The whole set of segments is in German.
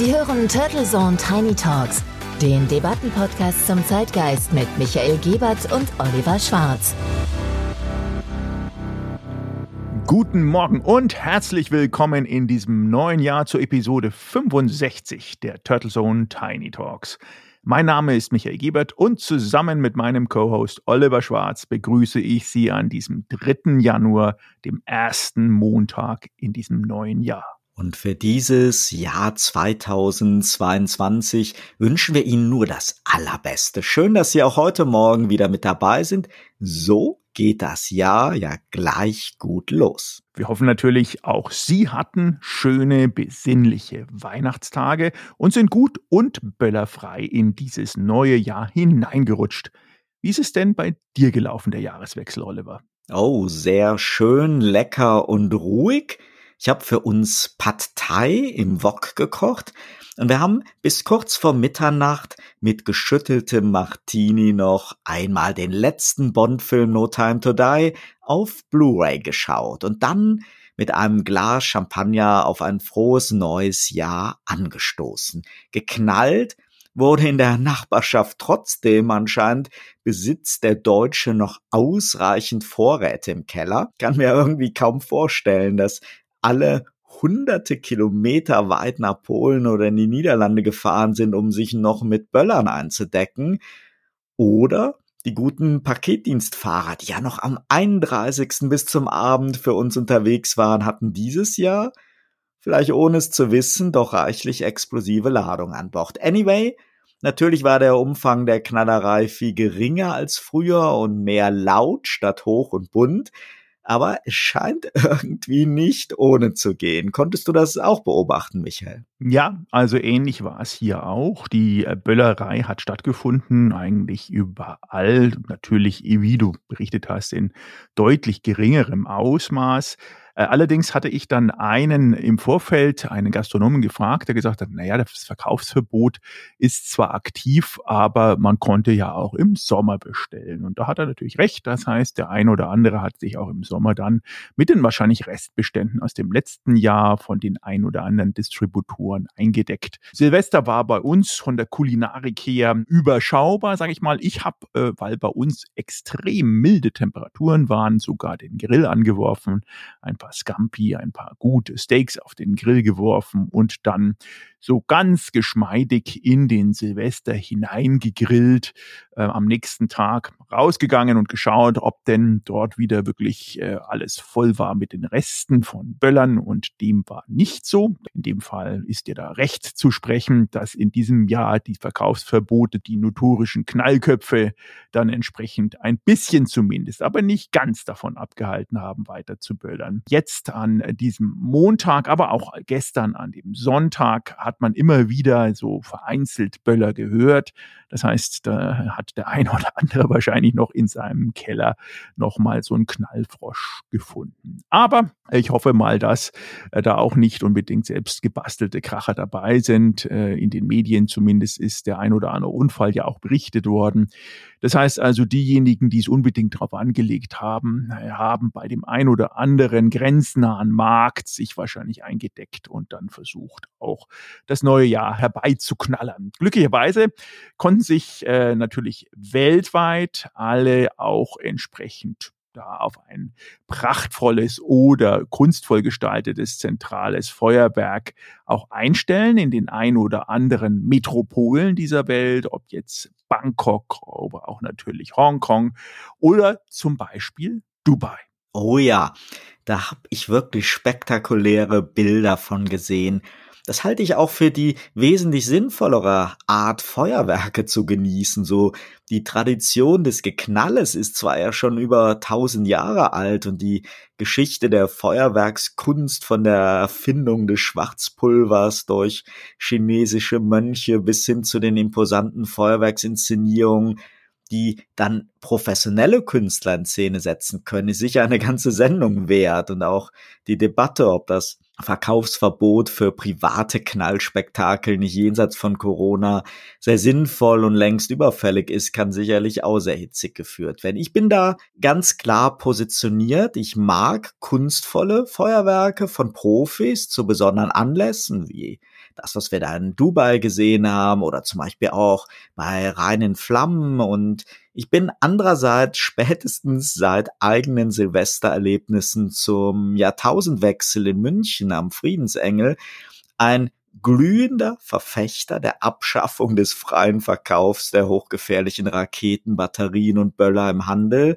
Sie hören Turtle Zone Tiny Talks, den Debattenpodcast zum Zeitgeist mit Michael Gebert und Oliver Schwarz. Guten Morgen und herzlich willkommen in diesem neuen Jahr zur Episode 65 der Turtle Zone Tiny Talks. Mein Name ist Michael Gebert und zusammen mit meinem Co-Host Oliver Schwarz begrüße ich Sie an diesem 3. Januar, dem ersten Montag in diesem neuen Jahr. Und für dieses Jahr 2022 wünschen wir Ihnen nur das Allerbeste. Schön, dass Sie auch heute Morgen wieder mit dabei sind. So geht das Jahr ja gleich gut los. Wir hoffen natürlich, auch Sie hatten schöne, besinnliche Weihnachtstage und sind gut und böllerfrei in dieses neue Jahr hineingerutscht. Wie ist es denn bei dir gelaufen, der Jahreswechsel, Oliver? Oh, sehr schön, lecker und ruhig. Ich habe für uns Pad Thai im Wok gekocht und wir haben bis kurz vor Mitternacht mit geschütteltem Martini noch einmal den letzten Bond-Film No Time to Die auf Blu-ray geschaut und dann mit einem Glas Champagner auf ein frohes neues Jahr angestoßen. Geknallt wurde in der Nachbarschaft trotzdem anscheinend besitzt der Deutsche noch ausreichend Vorräte im Keller. Kann mir irgendwie kaum vorstellen, dass alle hunderte Kilometer weit nach Polen oder in die Niederlande gefahren sind, um sich noch mit Böllern einzudecken. Oder die guten Paketdienstfahrer, die ja noch am 31. bis zum Abend für uns unterwegs waren, hatten dieses Jahr, vielleicht ohne es zu wissen, doch reichlich explosive Ladung an Bord. Anyway, natürlich war der Umfang der Knallerei viel geringer als früher und mehr laut statt hoch und bunt aber es scheint irgendwie nicht ohne zu gehen. Konntest du das auch beobachten, Michael? Ja, also ähnlich war es hier auch. Die äh, Böllerei hat stattgefunden, eigentlich überall. Natürlich, wie du berichtet hast, in deutlich geringerem Ausmaß. Äh, allerdings hatte ich dann einen im Vorfeld, einen Gastronomen gefragt, der gesagt hat, naja, das Verkaufsverbot ist zwar aktiv, aber man konnte ja auch im Sommer bestellen. Und da hat er natürlich recht. Das heißt, der ein oder andere hat sich auch im Sommer dann mit den wahrscheinlich Restbeständen aus dem letzten Jahr von den ein oder anderen Distributoren eingedeckt. Silvester war bei uns von der Kulinarik her überschaubar, sage ich mal. Ich habe, äh, weil bei uns extrem milde Temperaturen waren, sogar den Grill angeworfen, ein paar Scampi, ein paar gute Steaks auf den Grill geworfen und dann so ganz geschmeidig in den Silvester hineingegrillt, äh, am nächsten Tag rausgegangen und geschaut, ob denn dort wieder wirklich äh, alles voll war mit den Resten von Böllern und dem war nicht so. In dem Fall ist dir da recht zu sprechen, dass in diesem Jahr die Verkaufsverbote die notorischen Knallköpfe dann entsprechend ein bisschen zumindest, aber nicht ganz davon abgehalten haben, weiter zu böllern. Jetzt an diesem Montag, aber auch gestern an dem Sonntag hat man immer wieder so vereinzelt Böller gehört. Das heißt, da hat der ein oder andere wahrscheinlich noch in seinem Keller noch mal so einen Knallfrosch gefunden. Aber ich hoffe mal, dass äh, da auch nicht unbedingt selbst gebastelte Kracher dabei sind. Äh, in den Medien zumindest ist der ein oder andere Unfall ja auch berichtet worden. Das heißt also, diejenigen, die es unbedingt darauf angelegt haben, haben bei dem ein oder anderen grenznahen Markt sich wahrscheinlich eingedeckt und dann versucht, auch das neue Jahr herbeizuknallern. Glücklicherweise konnten sich äh, natürlich weltweit alle auch entsprechend da auf ein prachtvolles oder kunstvoll gestaltetes zentrales Feuerwerk auch einstellen in den ein oder anderen Metropolen dieser Welt, ob jetzt Bangkok, aber auch natürlich Hongkong oder zum Beispiel Dubai. Oh ja, da habe ich wirklich spektakuläre Bilder von gesehen. Das halte ich auch für die wesentlich sinnvollere Art, Feuerwerke zu genießen. So die Tradition des Geknalles ist zwar ja schon über tausend Jahre alt und die Geschichte der Feuerwerkskunst von der Erfindung des Schwarzpulvers durch chinesische Mönche bis hin zu den imposanten Feuerwerksinszenierungen die dann professionelle Künstler in Szene setzen können, ist sicher eine ganze Sendung wert und auch die Debatte, ob das Verkaufsverbot für private Knallspektakel nicht jenseits von Corona sehr sinnvoll und längst überfällig ist, kann sicherlich auch sehr hitzig geführt werden. Ich bin da ganz klar positioniert. Ich mag kunstvolle Feuerwerke von Profis zu besonderen Anlässen wie das, was wir da in Dubai gesehen haben oder zum Beispiel auch bei reinen Flammen. Und ich bin andererseits spätestens seit eigenen Silvestererlebnissen zum Jahrtausendwechsel in München am Friedensengel ein glühender Verfechter der Abschaffung des freien Verkaufs der hochgefährlichen Raketen, Batterien und Böller im Handel.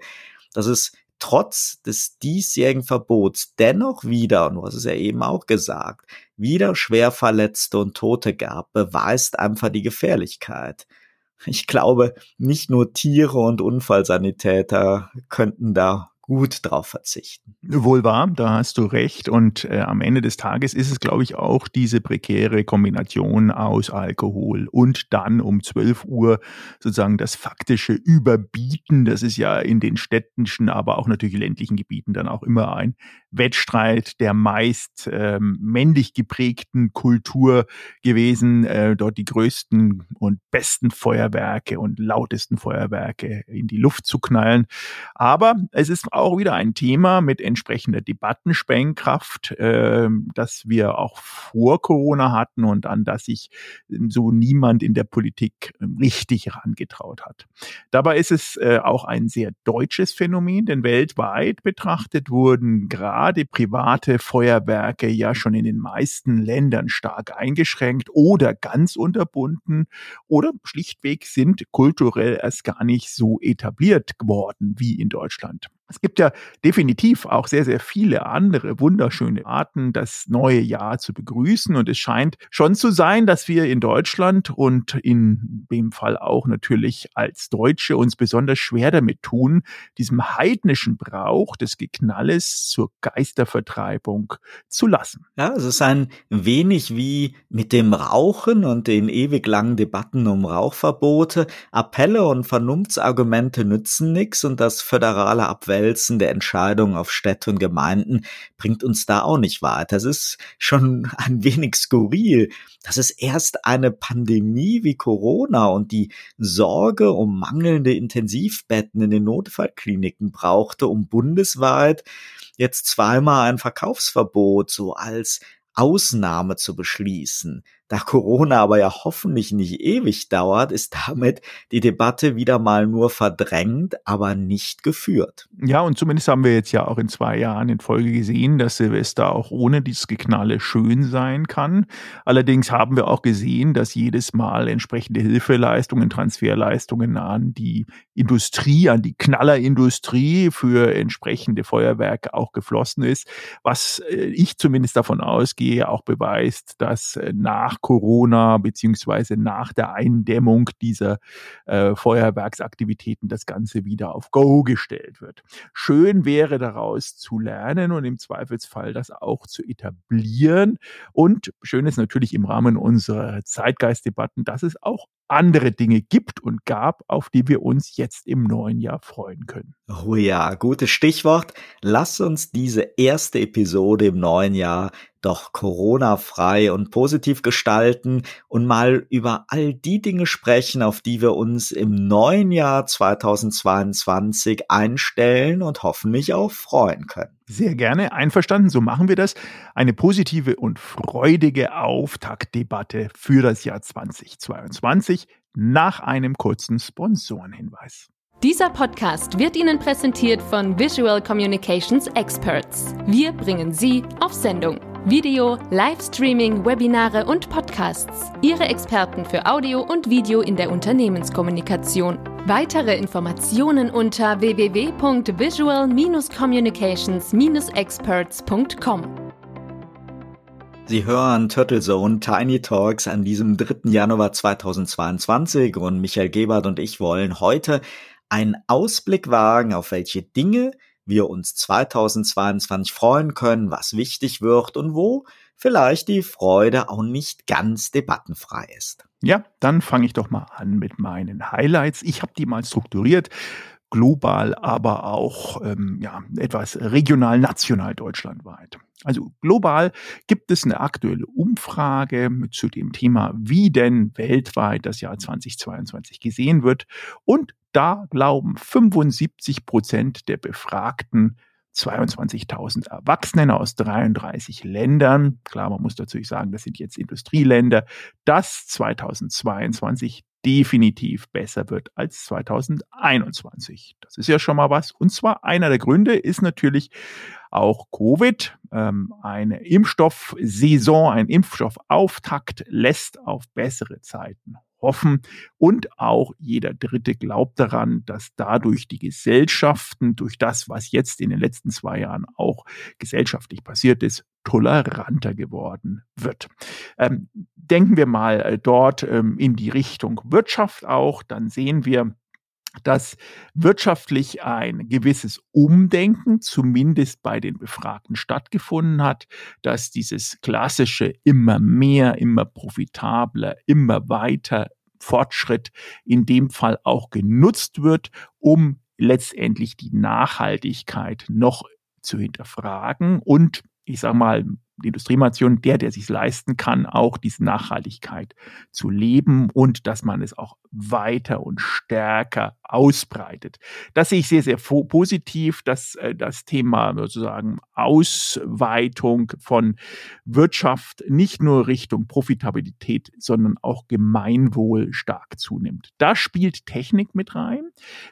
Das ist trotz des diesjährigen Verbots dennoch wieder, und du hast es ja eben auch gesagt, wieder schwer Verletzte und Tote gab, beweist einfach die Gefährlichkeit. Ich glaube, nicht nur Tiere und Unfallsanitäter könnten da gut drauf verzichten. Wohl wahr, da hast du recht. Und äh, am Ende des Tages ist es, glaube ich, auch diese prekäre Kombination aus Alkohol und dann um 12 Uhr sozusagen das faktische Überbieten. Das ist ja in den städtischen, aber auch natürlich ländlichen Gebieten dann auch immer ein Wettstreit der meist ähm, männlich geprägten Kultur gewesen, äh, dort die größten und besten Feuerwerke und lautesten Feuerwerke in die Luft zu knallen. Aber es ist auch wieder ein Thema mit entsprechender Debattensprengkraft, äh, das wir auch vor Corona hatten und an das sich so niemand in der Politik richtig herangetraut hat. Dabei ist es äh, auch ein sehr deutsches Phänomen, denn weltweit betrachtet wurden gerade private Feuerwerke ja schon in den meisten Ländern stark eingeschränkt oder ganz unterbunden oder schlichtweg sind kulturell erst gar nicht so etabliert geworden wie in Deutschland. Es gibt ja definitiv auch sehr, sehr viele andere wunderschöne Arten, das neue Jahr zu begrüßen. Und es scheint schon zu sein, dass wir in Deutschland und in dem Fall auch natürlich als Deutsche uns besonders schwer damit tun, diesem heidnischen Brauch des Geknalles zur Geistervertreibung zu lassen. Ja, es ist ein wenig wie mit dem Rauchen und den ewig langen Debatten um Rauchverbote. Appelle und Vernunftsargumente nützen nichts und das föderale Abwälzen Wälzen der Entscheidungen auf Städte und Gemeinden bringt uns da auch nicht weiter. Das ist schon ein wenig skurril, dass es erst eine Pandemie wie Corona und die Sorge um mangelnde Intensivbetten in den Notfallkliniken brauchte, um bundesweit jetzt zweimal ein Verkaufsverbot so als Ausnahme zu beschließen. Da Corona aber ja hoffentlich nicht ewig dauert, ist damit die Debatte wieder mal nur verdrängt, aber nicht geführt. Ja, und zumindest haben wir jetzt ja auch in zwei Jahren in Folge gesehen, dass Silvester auch ohne dieses Geknalle schön sein kann. Allerdings haben wir auch gesehen, dass jedes Mal entsprechende Hilfeleistungen, Transferleistungen an die Industrie, an die Knallerindustrie für entsprechende Feuerwerke auch geflossen ist, was äh, ich zumindest davon ausgehe, auch beweist, dass äh, nach Corona beziehungsweise nach der Eindämmung dieser äh, Feuerwerksaktivitäten das Ganze wieder auf Go gestellt wird. Schön wäre daraus zu lernen und im Zweifelsfall das auch zu etablieren. Und schön ist natürlich im Rahmen unserer Zeitgeistdebatten, dass es auch andere Dinge gibt und gab, auf die wir uns jetzt im neuen Jahr freuen können. Oh ja, gutes Stichwort. Lass uns diese erste Episode im neuen Jahr doch Corona-frei und positiv gestalten und mal über all die Dinge sprechen, auf die wir uns im neuen Jahr 2022 einstellen und hoffentlich auch freuen können. Sehr gerne, einverstanden, so machen wir das. Eine positive und freudige Auftaktdebatte für das Jahr 2022 nach einem kurzen Sponsorenhinweis. Dieser Podcast wird Ihnen präsentiert von Visual Communications Experts. Wir bringen Sie auf Sendung. Video, Livestreaming, Webinare und Podcasts. Ihre Experten für Audio und Video in der Unternehmenskommunikation. Weitere Informationen unter www.visual-communications-experts.com. Sie hören Turtle Zone Tiny Talks an diesem 3. Januar 2022 und Michael Gebert und ich wollen heute einen Ausblick wagen, auf welche Dinge wir uns 2022 freuen können, was wichtig wird und wo vielleicht die Freude auch nicht ganz debattenfrei ist. Ja, dann fange ich doch mal an mit meinen Highlights. Ich habe die mal strukturiert global, aber auch ähm, ja, etwas regional, national deutschlandweit. Also global gibt es eine aktuelle Umfrage zu dem Thema, wie denn weltweit das Jahr 2022 gesehen wird. Und da glauben 75 Prozent der Befragten, 22.000 Erwachsenen aus 33 Ländern. Klar, man muss dazu sagen, das sind jetzt Industrieländer, dass 2022 definitiv besser wird als 2021. Das ist ja schon mal was. Und zwar einer der Gründe ist natürlich auch Covid. Ähm, eine Impfstoffsaison, ein Impfstoffauftakt lässt auf bessere Zeiten hoffen. Und auch jeder Dritte glaubt daran, dass dadurch die Gesellschaften, durch das, was jetzt in den letzten zwei Jahren auch gesellschaftlich passiert ist, toleranter geworden wird. Ähm, denken wir mal äh, dort ähm, in die Richtung Wirtschaft auch, dann sehen wir, dass wirtschaftlich ein gewisses Umdenken zumindest bei den Befragten stattgefunden hat, dass dieses klassische immer mehr, immer profitabler, immer weiter Fortschritt in dem Fall auch genutzt wird, um letztendlich die Nachhaltigkeit noch zu hinterfragen und ich sage mal, Industrienation, der, der sich leisten kann, auch diese Nachhaltigkeit zu leben und dass man es auch weiter und stärker ausbreitet. Das sehe ich sehr, sehr positiv, dass äh, das Thema sozusagen Ausweitung von Wirtschaft nicht nur Richtung Profitabilität, sondern auch Gemeinwohl stark zunimmt. Da spielt Technik mit rein,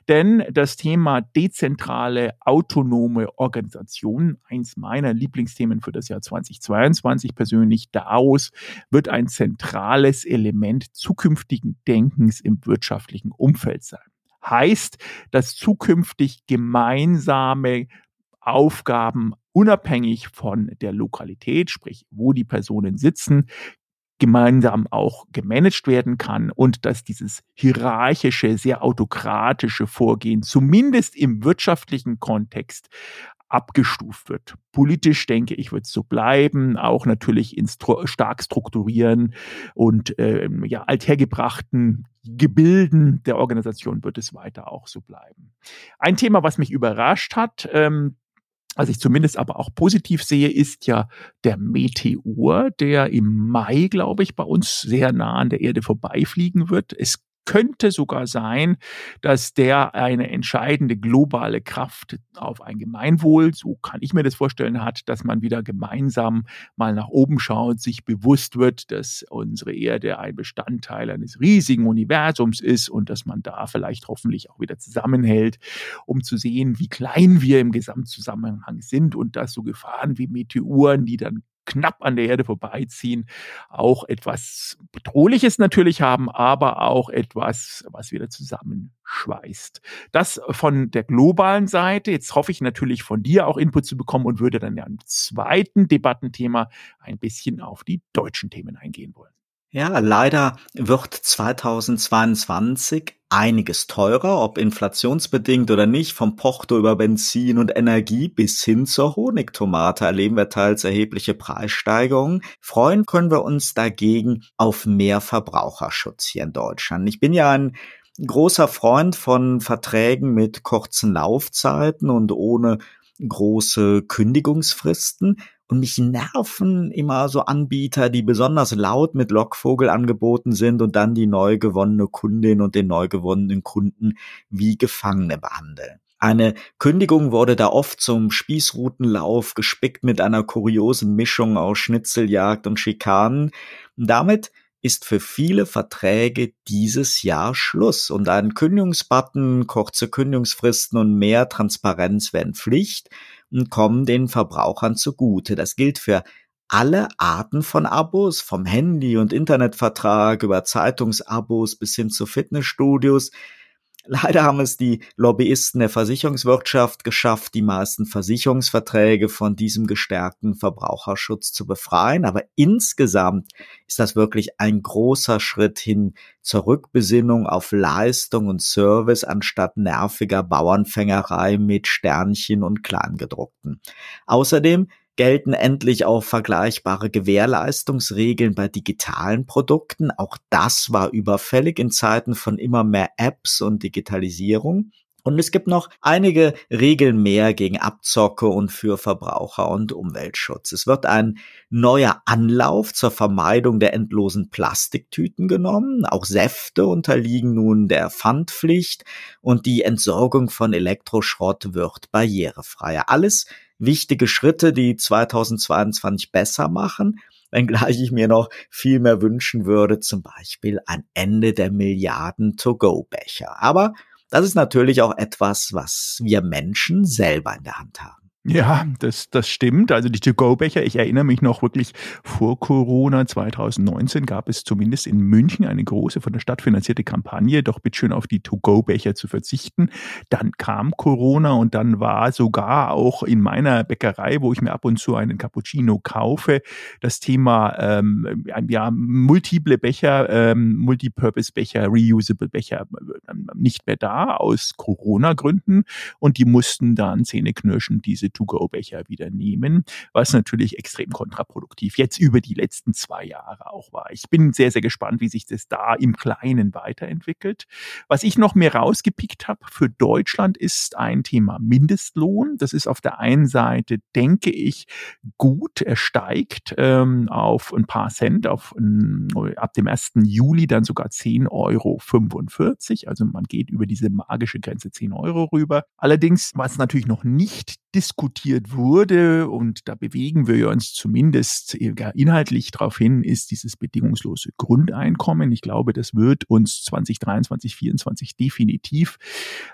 denn das Thema dezentrale, autonome Organisationen, eins meiner Lieblingsthemen für das Jahr 2022 persönlich, daraus wird ein zentrales Element zukünftigen Denkens im wirtschaftlichen Umfeld sein. Heißt, dass zukünftig gemeinsame Aufgaben unabhängig von der Lokalität, sprich wo die Personen sitzen, gemeinsam auch gemanagt werden kann und dass dieses hierarchische, sehr autokratische Vorgehen zumindest im wirtschaftlichen Kontext abgestuft wird. Politisch denke ich, wird es so bleiben, auch natürlich in stru stark strukturieren und ähm, ja, althergebrachten Gebilden der Organisation wird es weiter auch so bleiben. Ein Thema, was mich überrascht hat, ähm, was ich zumindest aber auch positiv sehe, ist ja der Meteor, der im Mai, glaube ich, bei uns sehr nah an der Erde vorbeifliegen wird. Es könnte sogar sein, dass der eine entscheidende globale Kraft auf ein Gemeinwohl, so kann ich mir das vorstellen, hat, dass man wieder gemeinsam mal nach oben schaut, sich bewusst wird, dass unsere Erde ein Bestandteil eines riesigen Universums ist und dass man da vielleicht hoffentlich auch wieder zusammenhält, um zu sehen, wie klein wir im Gesamtzusammenhang sind und dass so Gefahren wie Meteoren, die dann knapp an der Erde vorbeiziehen, auch etwas Bedrohliches natürlich haben, aber auch etwas, was wieder zusammenschweißt. Das von der globalen Seite. Jetzt hoffe ich natürlich von dir auch Input zu bekommen und würde dann ja im zweiten Debattenthema ein bisschen auf die deutschen Themen eingehen wollen. Ja, leider wird 2022 einiges teurer, ob inflationsbedingt oder nicht, vom Porto über Benzin und Energie bis hin zur Honigtomate erleben wir teils erhebliche Preissteigerungen. Freuen können wir uns dagegen auf mehr Verbraucherschutz hier in Deutschland. Ich bin ja ein großer Freund von Verträgen mit kurzen Laufzeiten und ohne große Kündigungsfristen. Und mich nerven immer so Anbieter, die besonders laut mit Lockvogel angeboten sind und dann die neu gewonnene Kundin und den neu gewonnenen Kunden wie Gefangene behandeln. Eine Kündigung wurde da oft zum Spießrutenlauf gespickt mit einer kuriosen Mischung aus Schnitzeljagd und Schikanen. Damit ist für viele Verträge dieses Jahr Schluss und ein Kündigungsbutton, kurze Kündigungsfristen und mehr Transparenz werden Pflicht und kommen den Verbrauchern zugute. Das gilt für alle Arten von Abos, vom Handy- und Internetvertrag über Zeitungsabos bis hin zu Fitnessstudios. Leider haben es die Lobbyisten der Versicherungswirtschaft geschafft, die meisten Versicherungsverträge von diesem gestärkten Verbraucherschutz zu befreien. Aber insgesamt ist das wirklich ein großer Schritt hin zur Rückbesinnung auf Leistung und Service anstatt nerviger Bauernfängerei mit Sternchen und Kleingedruckten. Außerdem gelten endlich auch vergleichbare Gewährleistungsregeln bei digitalen Produkten. Auch das war überfällig in Zeiten von immer mehr Apps und Digitalisierung. Und es gibt noch einige Regeln mehr gegen Abzocke und für Verbraucher und Umweltschutz. Es wird ein neuer Anlauf zur Vermeidung der endlosen Plastiktüten genommen. Auch Säfte unterliegen nun der Pfandpflicht und die Entsorgung von Elektroschrott wird barrierefreier. Alles wichtige Schritte, die 2022 besser machen wenngleich ich mir noch viel mehr wünschen würde, zum Beispiel ein Ende der Milliarden To-Go-Becher. Aber das ist natürlich auch etwas, was wir Menschen selber in der Hand haben. Ja, das, das stimmt. Also die To-Go-Becher, ich erinnere mich noch wirklich vor Corona 2019 gab es zumindest in München eine große von der Stadt finanzierte Kampagne, doch bitteschön auf die To-Go-Becher zu verzichten. Dann kam Corona und dann war sogar auch in meiner Bäckerei, wo ich mir ab und zu einen Cappuccino kaufe, das Thema ähm, ja, multiple Becher, ähm, Multipurpose-Becher, Reusable Becher ähm, nicht mehr da aus Corona-Gründen und die mussten dann zähneknirschen diese To-Go-Becher wieder nehmen, was natürlich extrem kontraproduktiv jetzt über die letzten zwei Jahre auch war. Ich bin sehr, sehr gespannt, wie sich das da im Kleinen weiterentwickelt. Was ich noch mehr rausgepickt habe für Deutschland ist ein Thema Mindestlohn. Das ist auf der einen Seite, denke ich, gut. Er steigt ähm, auf ein paar Cent, auf ähm, ab dem 1. Juli dann sogar 10,45 Euro. Also man geht über diese magische Grenze 10 Euro rüber. Allerdings, was natürlich noch nicht diskutiert wurde, und da bewegen wir uns zumindest inhaltlich darauf hin, ist dieses bedingungslose Grundeinkommen. Ich glaube, das wird uns 2023, 2024 definitiv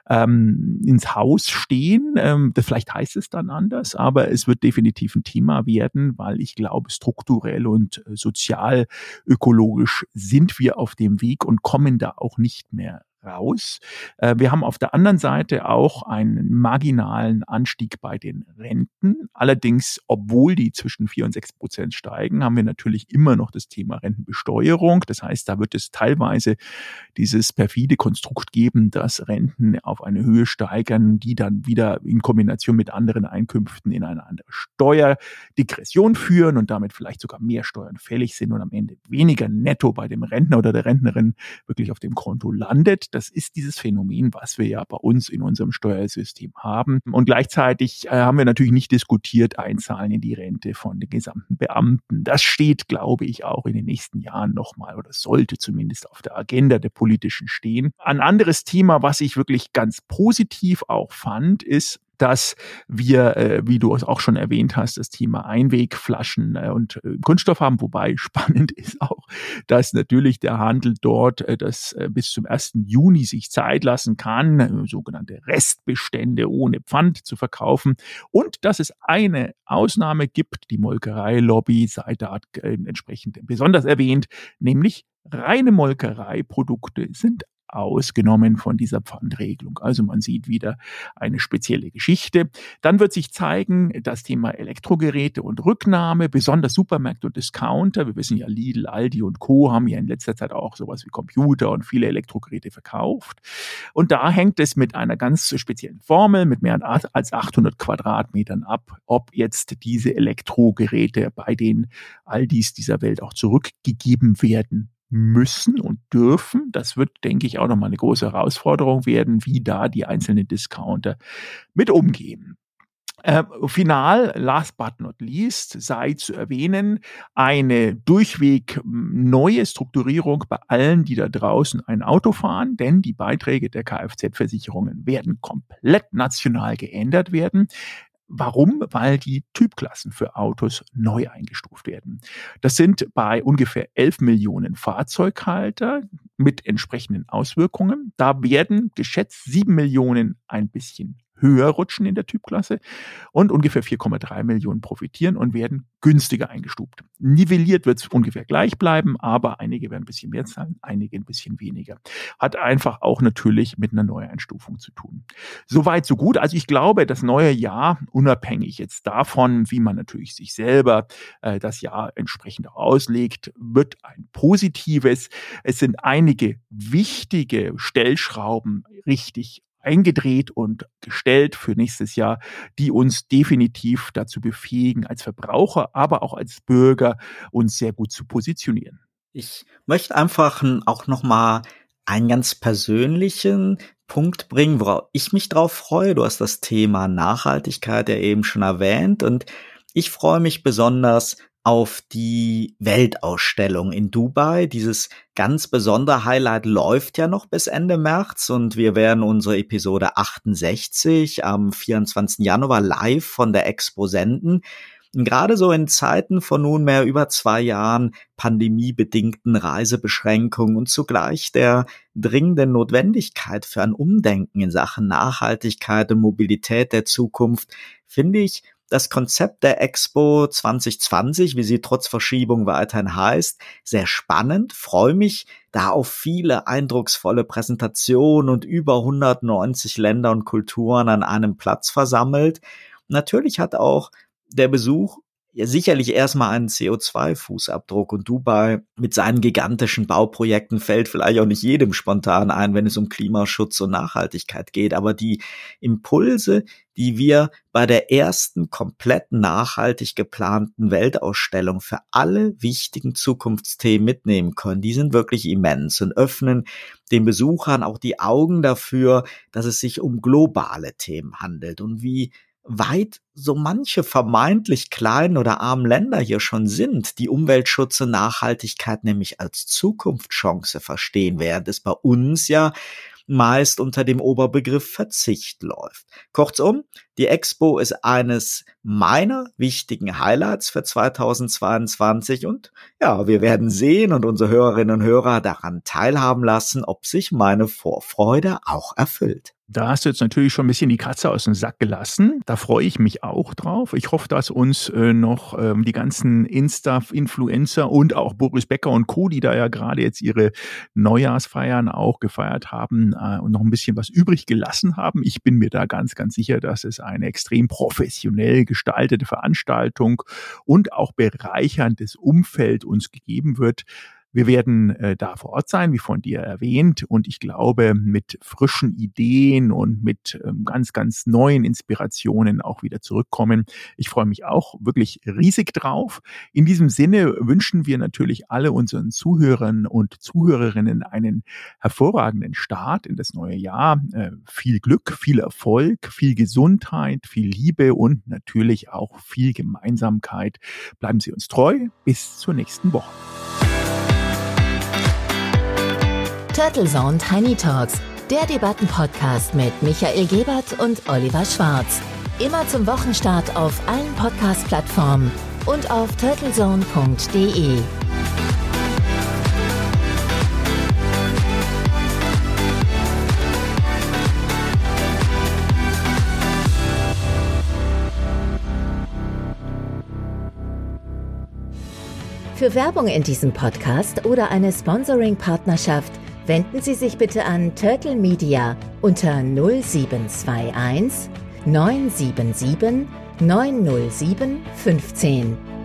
ähm, ins Haus stehen. Ähm, vielleicht heißt es dann anders, aber es wird definitiv ein Thema werden, weil ich glaube, strukturell und äh, sozial ökologisch sind wir auf dem Weg und kommen da auch nicht mehr raus. Äh, wir haben auf der anderen Seite auch einen marginalen Anstieg bei den Renten. Allerdings, obwohl die zwischen vier und sechs Prozent steigen, haben wir natürlich immer noch das Thema Rentenbesteuerung. Das heißt, da wird es teilweise dieses perfide Konstrukt geben, dass Renten auf eine Höhe steigern, die dann wieder in Kombination mit anderen Einkünften in eine andere Steuerdegression führen und damit vielleicht sogar mehr Steuern fällig sind und am Ende weniger netto bei dem Rentner oder der Rentnerin wirklich auf dem Konto landet. Das ist dieses Phänomen, was wir ja bei uns in unserem Steuersystem haben. Und gleichzeitig äh, haben wir natürlich nicht diskutiert, Einzahlen in die Rente von den gesamten Beamten. Das steht, glaube ich, auch in den nächsten Jahren nochmal oder sollte zumindest auf der Agenda der politischen stehen. Ein anderes Thema, was ich wirklich ganz positiv auch fand, ist, dass wir, äh, wie du es auch schon erwähnt hast, das Thema Einwegflaschen äh, und äh, Kunststoff haben. Wobei spannend ist auch, dass natürlich der Handel dort äh, das äh, bis zum 1. Juni sich Zeit lassen kann, äh, sogenannte Restbestände ohne Pfand zu verkaufen. Und dass es eine Ausnahme gibt, die Molkerei-Lobby sei da entsprechend besonders erwähnt, nämlich reine Molkereiprodukte sind ausgenommen von dieser Pfandregelung. Also man sieht wieder eine spezielle Geschichte. Dann wird sich zeigen, das Thema Elektrogeräte und Rücknahme, besonders Supermärkte und Discounter. Wir wissen ja, Lidl, Aldi und Co. haben ja in letzter Zeit auch sowas wie Computer und viele Elektrogeräte verkauft. Und da hängt es mit einer ganz speziellen Formel, mit mehr als 800 Quadratmetern ab, ob jetzt diese Elektrogeräte bei den Aldis dieser Welt auch zurückgegeben werden müssen und dürfen. Das wird, denke ich, auch nochmal eine große Herausforderung werden, wie da die einzelnen Discounter mit umgehen. Äh, final, last but not least, sei zu erwähnen, eine durchweg neue Strukturierung bei allen, die da draußen ein Auto fahren, denn die Beiträge der Kfz-Versicherungen werden komplett national geändert werden. Warum? Weil die Typklassen für Autos neu eingestuft werden. Das sind bei ungefähr 11 Millionen Fahrzeughalter mit entsprechenden Auswirkungen. Da werden geschätzt 7 Millionen ein bisschen höher rutschen in der Typklasse und ungefähr 4,3 Millionen profitieren und werden günstiger eingestuft. Nivelliert wird es ungefähr gleich bleiben, aber einige werden ein bisschen mehr zahlen, einige ein bisschen weniger. Hat einfach auch natürlich mit einer Neueinstufung zu tun. Soweit, so gut. Also ich glaube, das neue Jahr, unabhängig jetzt davon, wie man natürlich sich selber äh, das Jahr entsprechend auslegt, wird ein positives. Es sind einige wichtige Stellschrauben richtig eingedreht und gestellt für nächstes Jahr, die uns definitiv dazu befähigen, als Verbraucher, aber auch als Bürger uns sehr gut zu positionieren. Ich möchte einfach auch noch mal einen ganz persönlichen Punkt bringen, worauf ich mich drauf freue. Du hast das Thema Nachhaltigkeit ja eben schon erwähnt und ich freue mich besonders auf die Weltausstellung in Dubai. Dieses ganz besondere Highlight läuft ja noch bis Ende März und wir werden unsere Episode 68 am 24. Januar live von der Expo senden. Gerade so in Zeiten von nunmehr über zwei Jahren pandemiebedingten Reisebeschränkungen und zugleich der dringenden Notwendigkeit für ein Umdenken in Sachen Nachhaltigkeit und Mobilität der Zukunft, finde ich, das Konzept der Expo 2020, wie sie trotz Verschiebung weiterhin heißt, sehr spannend. Freue mich da auf viele eindrucksvolle Präsentationen und über 190 Länder und Kulturen an einem Platz versammelt. Natürlich hat auch der Besuch ja sicherlich erstmal einen CO2-Fußabdruck und Dubai mit seinen gigantischen Bauprojekten fällt vielleicht auch nicht jedem spontan ein, wenn es um Klimaschutz und Nachhaltigkeit geht. Aber die Impulse, die wir bei der ersten komplett nachhaltig geplanten Weltausstellung für alle wichtigen Zukunftsthemen mitnehmen können, die sind wirklich immens und öffnen den Besuchern auch die Augen dafür, dass es sich um globale Themen handelt und wie weit so manche vermeintlich kleinen oder armen Länder hier schon sind, die Umweltschutz und Nachhaltigkeit nämlich als Zukunftschance verstehen, während es bei uns ja meist unter dem Oberbegriff Verzicht läuft. Kurzum, die Expo ist eines meiner wichtigen Highlights für 2022 und ja, wir werden sehen und unsere Hörerinnen und Hörer daran teilhaben lassen, ob sich meine Vorfreude auch erfüllt. Da hast du jetzt natürlich schon ein bisschen die Katze aus dem Sack gelassen. Da freue ich mich auch drauf. Ich hoffe, dass uns äh, noch ähm, die ganzen Insta-Influencer und auch Boris Becker und Co., die da ja gerade jetzt ihre Neujahrsfeiern auch gefeiert haben äh, und noch ein bisschen was übrig gelassen haben. Ich bin mir da ganz, ganz sicher, dass es eine extrem professionell gestaltete Veranstaltung und auch bereicherndes Umfeld uns gegeben wird. Wir werden äh, da vor Ort sein, wie von dir erwähnt. Und ich glaube, mit frischen Ideen und mit ähm, ganz, ganz neuen Inspirationen auch wieder zurückkommen. Ich freue mich auch wirklich riesig drauf. In diesem Sinne wünschen wir natürlich alle unseren Zuhörern und Zuhörerinnen einen hervorragenden Start in das neue Jahr. Äh, viel Glück, viel Erfolg, viel Gesundheit, viel Liebe und natürlich auch viel Gemeinsamkeit. Bleiben Sie uns treu. Bis zur nächsten Woche. Turtle Zone Tiny Talks, der Debattenpodcast mit Michael Gebert und Oliver Schwarz. Immer zum Wochenstart auf allen Podcast-Plattformen und auf turtlezone.de. Für Werbung in diesem Podcast oder eine Sponsoring-Partnerschaft wenden Sie sich bitte an Turtle Media unter 0721 977 907 15.